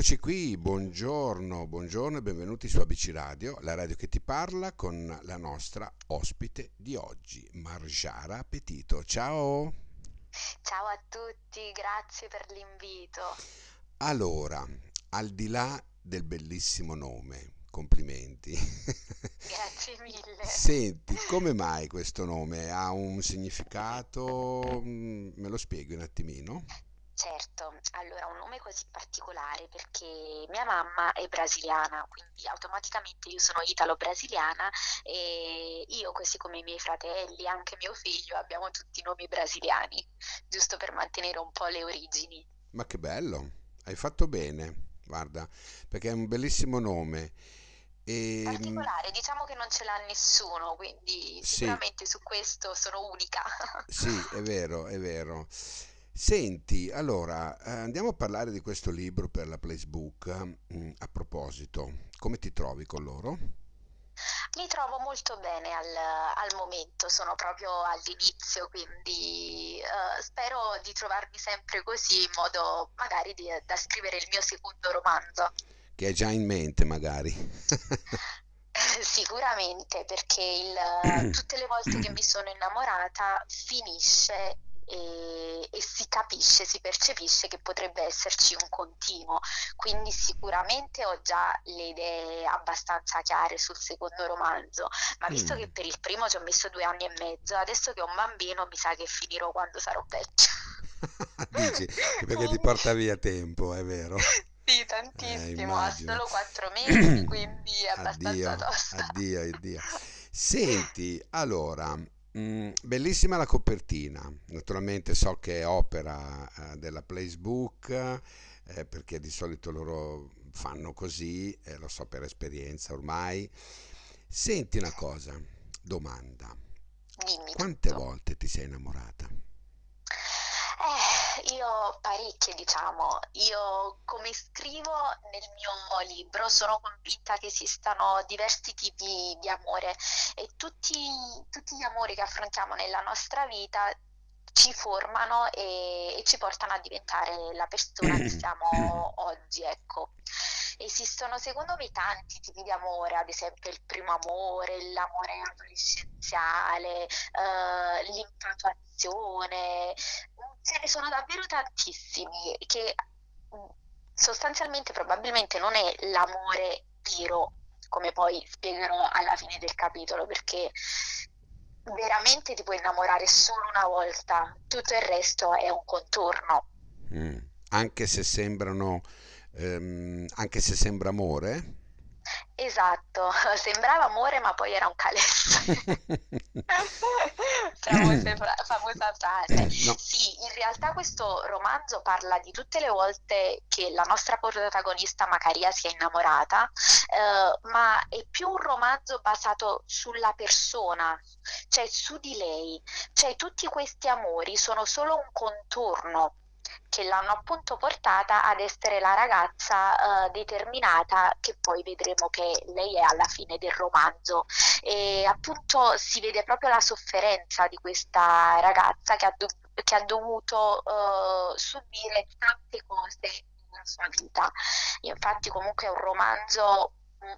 Eccoci qui, buongiorno, buongiorno e benvenuti su ABC Radio, la radio che ti parla con la nostra ospite di oggi, Marjara Petito. Ciao! Ciao a tutti, grazie per l'invito. Allora, al di là del bellissimo nome, complimenti. Grazie mille. Senti, come mai questo nome? Ha un significato? Mm, Me lo spieghi un attimino? Certo, allora un nome così particolare perché mia mamma è brasiliana, quindi automaticamente io sono italo-brasiliana e io, così come i miei fratelli, anche mio figlio, abbiamo tutti nomi brasiliani, giusto per mantenere un po' le origini. Ma che bello, hai fatto bene, guarda, perché è un bellissimo nome. E, mm, Particolare, diciamo che non ce l'ha nessuno, quindi sì, sicuramente su questo sono unica. sì, è vero, è vero. Senti, allora, eh, andiamo a parlare di questo libro per la Placebook. Mm, A proposito, come ti trovi con loro? Mi trovo molto bene al, al momento, sono proprio all'inizio, quindi eh, spero di trovarmi sempre così in modo magari di- da scrivere il mio secondo romanzo. Che hai già in mente, magari. Sicuramente, perché il- tutte le volte che mi sono innamorata finisce e, e si capisce, si percepisce che potrebbe esserci un continuo, quindi sicuramente ho già le idee abbastanza chiare sul secondo romanzo, ma visto che Mm. per il primo ci ho messo due anni e mezzo, adesso che ho un bambino mi sa che finirò quando sarò vecchia. Dici, perché ti porta via tempo, è vero? sì, tantissimo, ha solo quattro mesi, quindi è abbastanza Addio, tosta. addio, addio. Senti, allora, mm, bellissima la copertina. Naturalmente so che è opera eh, della Placebook, eh, perché di solito loro fanno così, e lo so per esperienza ormai. Senti una cosa, domanda. Dimmi Quante tutto. volte ti sei innamorata? Eh, io parecchie, diciamo, io come scrivo nel mio libro sono convinta che esistano diversi tipi di amore e tutti, tutti gli amori che affrontiamo nella nostra vita ci formano e, e ci portano a diventare la persona che siamo oggi, ecco. Esistono secondo me tanti tipi di amore, ad esempio il primo amore, l'amore adolescenziale, eh, l'infatuazione, ce ne sono davvero tantissimi che mh, sostanzialmente probabilmente non è l'amore vero, come poi spiegherò alla fine del capitolo, perché veramente ti puoi innamorare solo una volta, tutto il resto è un contorno. Mm. Anche se sembrano, ehm, anche se sembra amore? Esatto, sembrava amore, ma poi era un. Famosa, fra- famosa frase. No. Sì, in realtà questo romanzo parla di tutte le volte che la nostra protagonista Macaria si è innamorata, eh, ma è più un romanzo basato sulla persona, cioè su di lei. Cioè tutti questi amori sono solo un contorno che l'hanno appunto portata ad essere la ragazza eh, determinata che poi vedremo che lei è alla fine del romanzo e appunto si vede proprio la sofferenza di questa ragazza che ha, dov- che ha dovuto eh, subire tante cose nella sua vita. Infatti comunque è un romanzo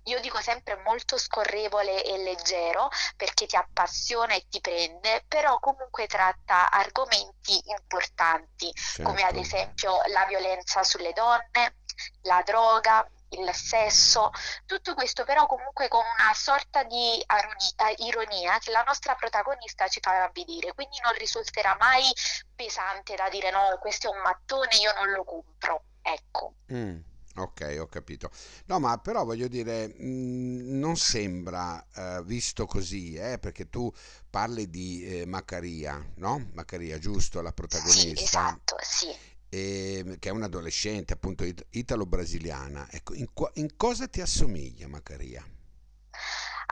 io dico sempre molto scorrevole e leggero perché ti appassiona e ti prende, però comunque tratta argomenti importanti come ad Certo. esempio la violenza sulle donne, la droga, il sesso, tutto questo però comunque con una sorta di eh, ironia che la nostra protagonista ci fa vedere, quindi non risulterà mai pesante da dire no, questo è un mattone, io non lo compro. Ecco. Mm, ok, ho capito. No, ma però voglio dire, mm, non sembra eh, visto così, eh, perché tu parli di eh, Macaria, no? Macaria, giusto, la Sì, protagonista, esatto, sì. e- che è un'adolescente, appunto, it- italo-brasiliana. Ecco, in, qua- in cosa ti assomiglia Macaria?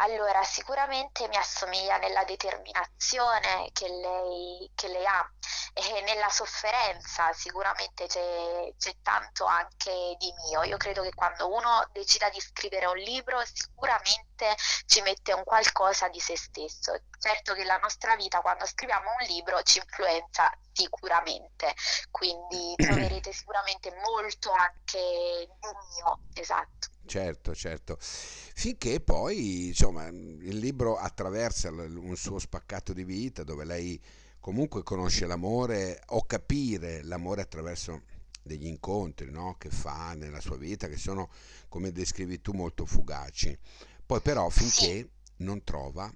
Allora, sicuramente mi assomiglia nella determinazione che lei, che lei ha e nella sofferenza, sicuramente c'è c'è tanto anche di mio. Io credo che quando uno decida di scrivere un libro, sicuramente ci mette un qualcosa di se stesso. Certo che la nostra vita, quando scriviamo un libro, ci influenza sicuramente, quindi troverete sicuramente molto anche di mio, esatto. Certo, certo. Finché poi, insomma, il libro attraversa un suo spaccato di vita dove lei comunque conosce l'amore o capire l'amore attraverso degli incontri no? che fa nella sua vita, che sono, come descrivi tu, molto fugaci. Poi però finché non trova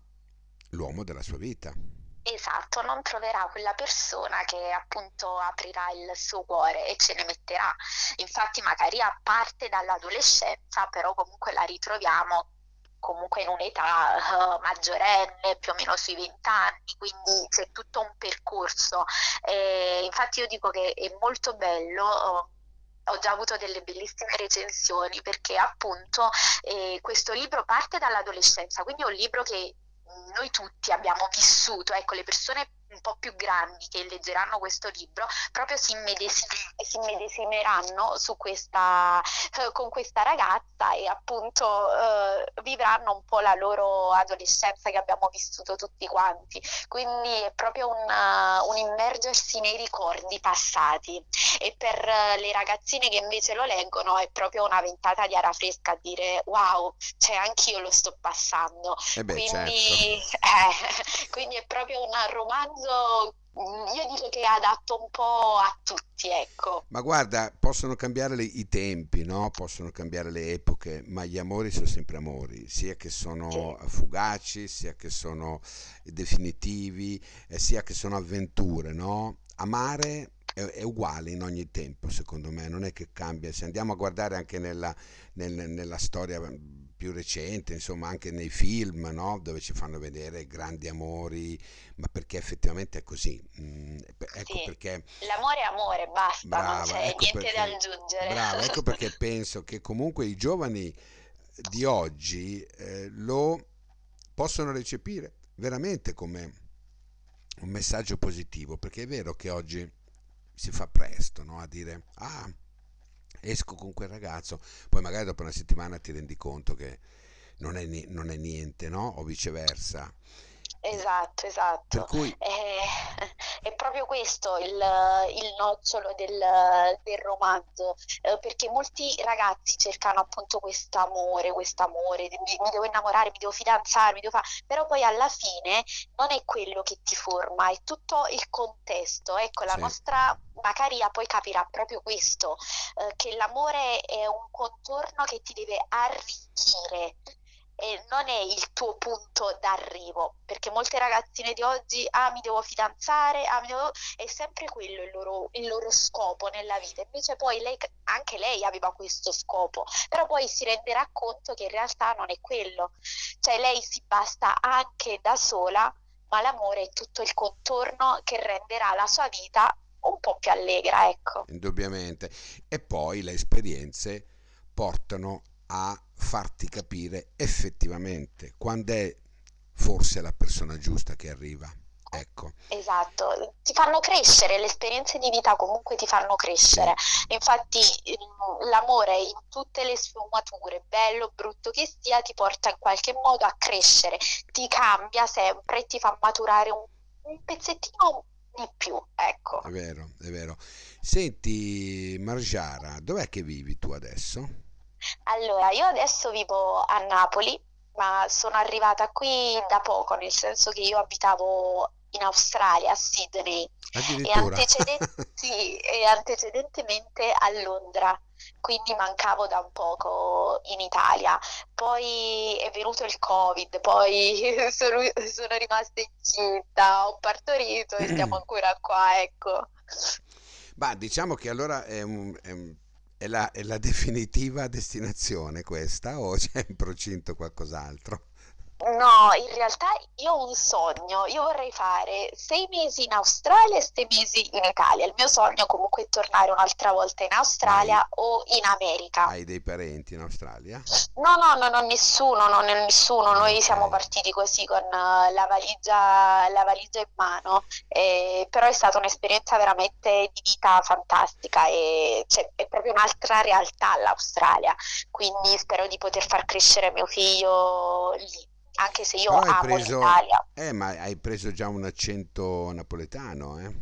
l'uomo della sua vita. Esatto, non troverà quella persona che appunto aprirà il suo cuore e ce ne metterà. Infatti magari a parte dall'adolescenza, però comunque la ritroviamo comunque in un'età uh, maggiorenne, più o meno sui 20 anni, quindi c'è tutto un percorso. E infatti io dico che è molto bello. Uh, ho già avuto delle bellissime recensioni perché appunto eh, questo libro parte dall'adolescenza, quindi è un libro che noi tutti abbiamo vissuto, ecco, le persone un po' più grandi che leggeranno questo libro proprio si, immedesim- si immedesimeranno su questa, eh, con questa ragazza e appunto eh, vivranno un po' la loro adolescenza che abbiamo vissuto tutti quanti. Quindi è proprio un, uh, un immergersi nei ricordi passati e per uh, le ragazzine che invece lo leggono è proprio una ventata di aria fresca a dire wow, cioè anch'io lo sto passando. Eh beh, quindi, certo. eh, quindi è proprio un romanzo romanzo mm, io dico che è adatto un po' a tutti, ecco. Ma guarda, possono cambiare le, i tempi, no? Possono cambiare le epoche, ma gli amori sono sempre amori, sia che sono Sì, fugaci, sia che sono definitivi, eh, sia che sono avventure, no? Amare è, è uguale in ogni tempo, secondo me, non è che cambia. Se andiamo a guardare anche nella, nel- nella storia più recente, insomma, anche nei film, no? Dove ci fanno vedere grandi amori, ma perché effettivamente è così. Mm, ecco sì. perché L'amore è amore, basta, non Brava, c'è ecco niente da perché, aggiungere. brava, ecco perché penso che comunque i giovani di oggi eh, lo possono recepire veramente come un messaggio positivo, perché è vero che oggi si fa presto, no? A dire, ah, esco con quel ragazzo, poi magari dopo una settimana ti rendi conto che non è, non è niente, no? O viceversa. Esatto, esatto. cui, Eh, È, proprio questo il, il nocciolo del, del romanzo, eh, perché molti ragazzi cercano appunto questo amore, questo amore, mi, mi devo innamorare, mi devo fidanzare, mi devo fare, però poi alla fine non è quello che ti forma, è tutto il contesto. Ecco, la sì, nostra Macaria poi capirà proprio questo, eh, che l'amore è un contorno che ti deve arricchire e non è il tuo punto d'arrivo, perché molte ragazzine di oggi, ah, mi devo fidanzare, ah, mi devo... è sempre quello il loro, il loro scopo nella vita. Invece poi lei, anche lei aveva questo scopo, però poi si renderà conto che in realtà non è quello. Cioè lei si basta anche da sola, ma l'amore è tutto il contorno che renderà la sua vita un po' più allegra, ecco. indubbiamente. E poi le esperienze portano a farti capire effettivamente quando è forse la persona giusta che arriva. Ecco, Esatto, ti fanno crescere, le esperienze di vita comunque ti fanno crescere. Infatti, ehm, l'amore in tutte le sfumature, bello brutto che sia, ti porta in qualche modo a crescere, ti cambia sempre ti fa maturare un, un pezzettino di più, ecco. è vero, è vero. Senti, Margiara, dov'è che vivi tu adesso? Allora, io adesso vivo a Napoli, ma sono arrivata qui da poco, nel senso che io abitavo in Australia, a Sydney, e, Addirittura. antecede- sì, e antecedentemente a Londra, quindi mancavo da un poco in Italia. Poi è venuto il Covid, poi sono, sono rimasta incinta, ho partorito e siamo ancora qua, ecco. Ma diciamo che allora è, un- è un- è la, è la definitiva destinazione questa o c'è in procinto qualcos'altro? No, in realtà io ho un sogno, io vorrei fare sei mesi in Australia e sei mesi in Italia. Il mio sogno comunque è tornare un'altra volta in Ma hai, Australia o in America. hai dei parenti in Australia? No, no, no, non nessuno, non è nessuno. Noi Ok, siamo partiti così con eh, la valigia, la valigia in mano, eh, però è stata un'esperienza veramente di vita fantastica e cioè, è proprio un'altra realtà l'Australia, quindi spero di poter far crescere mio figlio lì. Anche se io Però amo preso, l'Italia. eh, ma hai preso già un accento napoletano, eh?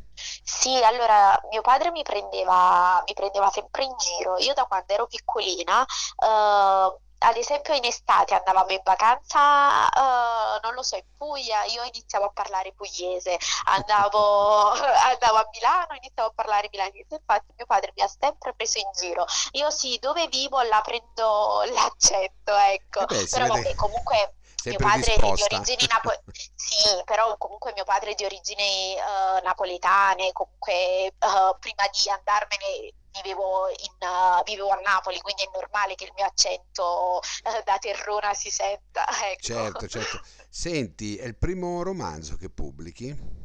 Sì, allora mio padre mi prendeva, mi prendeva sempre in giro. Io da quando ero piccolina, eh, ad esempio in estate andavamo in vacanza, eh, non lo so, in Puglia, io iniziavo a parlare pugliese, andavo, andavo a Milano, iniziavo a parlare milanese. Infatti mio padre mi ha sempre preso in giro. Io sì, dove vivo la prendo l'accento, ecco. beh, si Però vabbè, comunque sei mio padre è di origini napoletane. Sì, però comunque mio padre è di origini eh, napoletane, comunque eh, prima di andarmene vivevo, in, eh, vivevo a Napoli, quindi è normale che il mio accento da terrona si senta, ecco. Certo, certo. Senti, è il primo romanzo che pubblichi?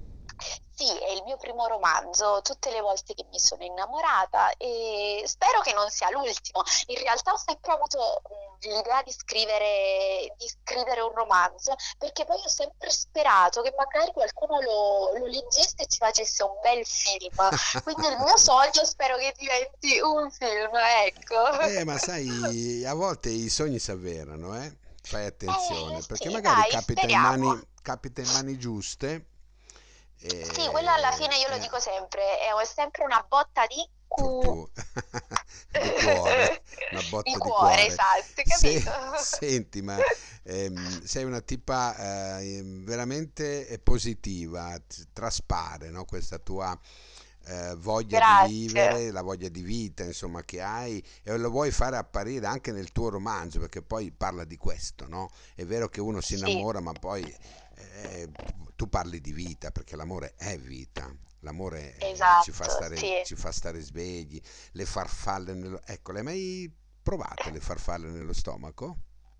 Sì, è il mio primo romanzo, tutte le volte che mi sono innamorata e spero che non sia l'ultimo. In realtà ho sempre avuto l'idea di scrivere, di scrivere un romanzo, perché poi ho sempre sperato che magari qualcuno lo, lo leggesse e ci facesse un bel film. Quindi il mio sogno spero che diventi un film, ecco. Eh, ma sai, a volte i sogni si avverano, eh? Fai Eh attenzione, perché sì, magari dai, capita in mani, capita in mani giuste Sì, quello alla fine io lo eh, dico sempre, è sempre una botta di cu. di cuore, una Di botta di cuore, cuore. esatto, Se- capito? senti, ma ehm, sei una tipa eh, veramente eh, positiva, traspare, no? Questa tua eh, voglia di Grazie. vivere, la voglia di vita, insomma, che hai e lo vuoi fare apparire anche nel tuo romanzo, perché poi parla di questo, no? È vero che uno si Sì, innamora, ma poi eh, tu parli di vita, perché l'amore è vita. L'amore eh, ci fa esatto, stare, sì. ci fa stare svegli, le farfalle nello... Ecco, le hai mai provate le farfalle nello stomaco?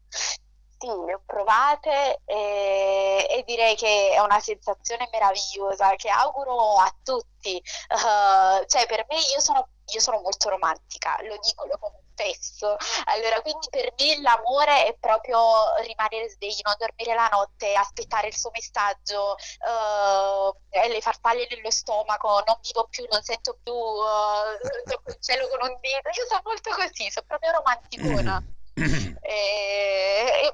Sì, le ho provate e, e direi che è una sensazione meravigliosa che auguro a tutti. Eh, cioè, per me io sono, io sono molto romantica, lo dico, lo confesso. Allora, quindi per me l'amore è proprio rimanere svegli, non dormire la notte, aspettare il suo messaggio, eh, le farfalle nello stomaco, non vivo più, non sento più, eh, il cielo con un dito. Io sono molto così, sono proprio romanticona. E, e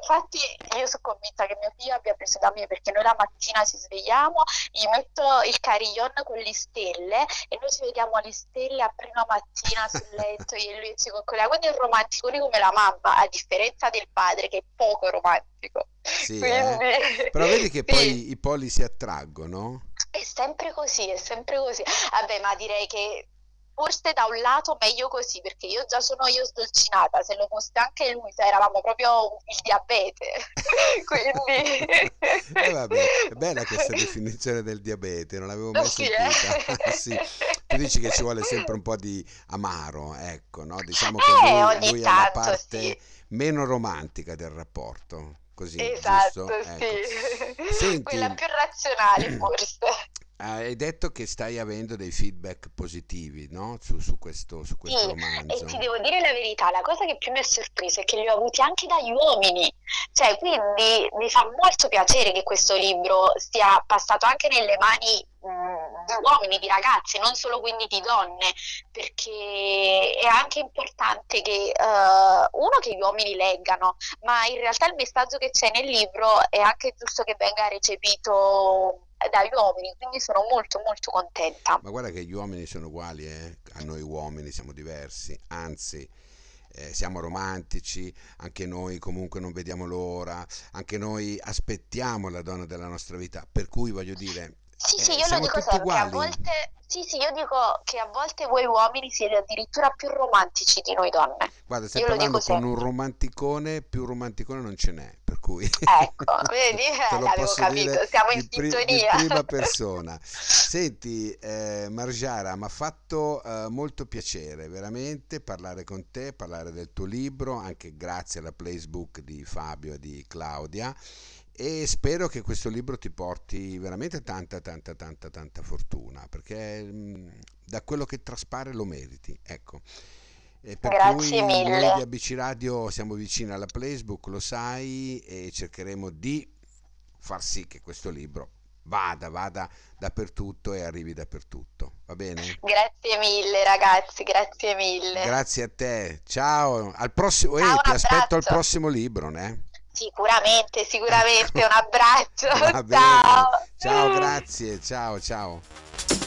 infatti io sono convinta che mio figlio abbia preso da me perché noi la mattina ci svegliamo, gli metto il carillon con le stelle e noi ci vediamo le stelle a prima mattina sul letto, io e lui ci coccoliamo, quindi è romantico lui come la mamma, a differenza del padre che è poco romantico. Sì, eh? Quindi Però vedi che sì. poi i poli si attraggono? È sempre così, è sempre così. Vabbè, ma direi che forse da un lato meglio così, perché io già sono io sdolcinata, se lo fosse anche lui, se eravamo proprio il diabete. Quindi E vabbè, è bella questa definizione del diabete, non l'avevo mai sì, sentita. Sì, eh. tu dici che ci vuole sempre un po' di amaro, ecco, no? Diciamo che Eh, lui, lui è la tanto sì. parte meno romantica del rapporto, così, Esatto, giusto? Ecco. sì. Quella Senti, più razionale forse. hai detto che stai avendo dei feedback positivi, no? Su, su questo, su Sì, questo e ti romanzo. devo dire la verità, la cosa che più mi ha sorpreso è che li ho avuti anche dagli uomini, cioè quindi mi fa molto piacere che questo libro sia passato anche nelle mani mh, di uomini, di ragazzi, non solo quindi di donne, perché è anche importante che eh, uno che gli uomini leggano, ma in realtà il messaggio che c'è nel libro è anche giusto che venga recepito dagli uomini, quindi sono molto molto contenta. Ma guarda che gli uomini sono uguali, eh? A noi uomini siamo diversi, anzi, eh, siamo romantici, anche noi comunque non vediamo l'ora, anche noi aspettiamo la donna della nostra vita, per cui voglio dire, Sì, sì, eh, io lo dico sempre, a volte, sì, sì, io dico che a volte voi uomini siete addirittura più romantici di noi donne. Guarda, stai Io parlando con un sempre. romanticone, più romanticone non ce n'è, per cui Ecco, vedi? te Eh, l'avevo capito, siamo in di, pri- sintonia. prima persona. Senti, eh, Margiara, mi ha fatto eh, molto piacere veramente parlare con te, parlare del tuo libro, anche grazie alla Placebook di Fabio e di Claudia. E spero che questo libro ti porti veramente tanta, tanta, tanta, tanta fortuna, perché mm, da quello che traspare lo meriti, ecco. E per Grazie cui noi di mille. ABC Radio siamo vicini alla Placebook, lo sai, e cercheremo di far sì che questo libro vada, vada dappertutto e arrivi dappertutto. Va bene? Grazie mille ragazzi, grazie mille. Grazie a te. Ciao, al prossimo, Ciao, e un ti aspetto al abbraccio. prossimo libro, né? Sicuramente, sicuramente, un abbraccio. Ciao. Ciao, grazie. Ciao, ciao.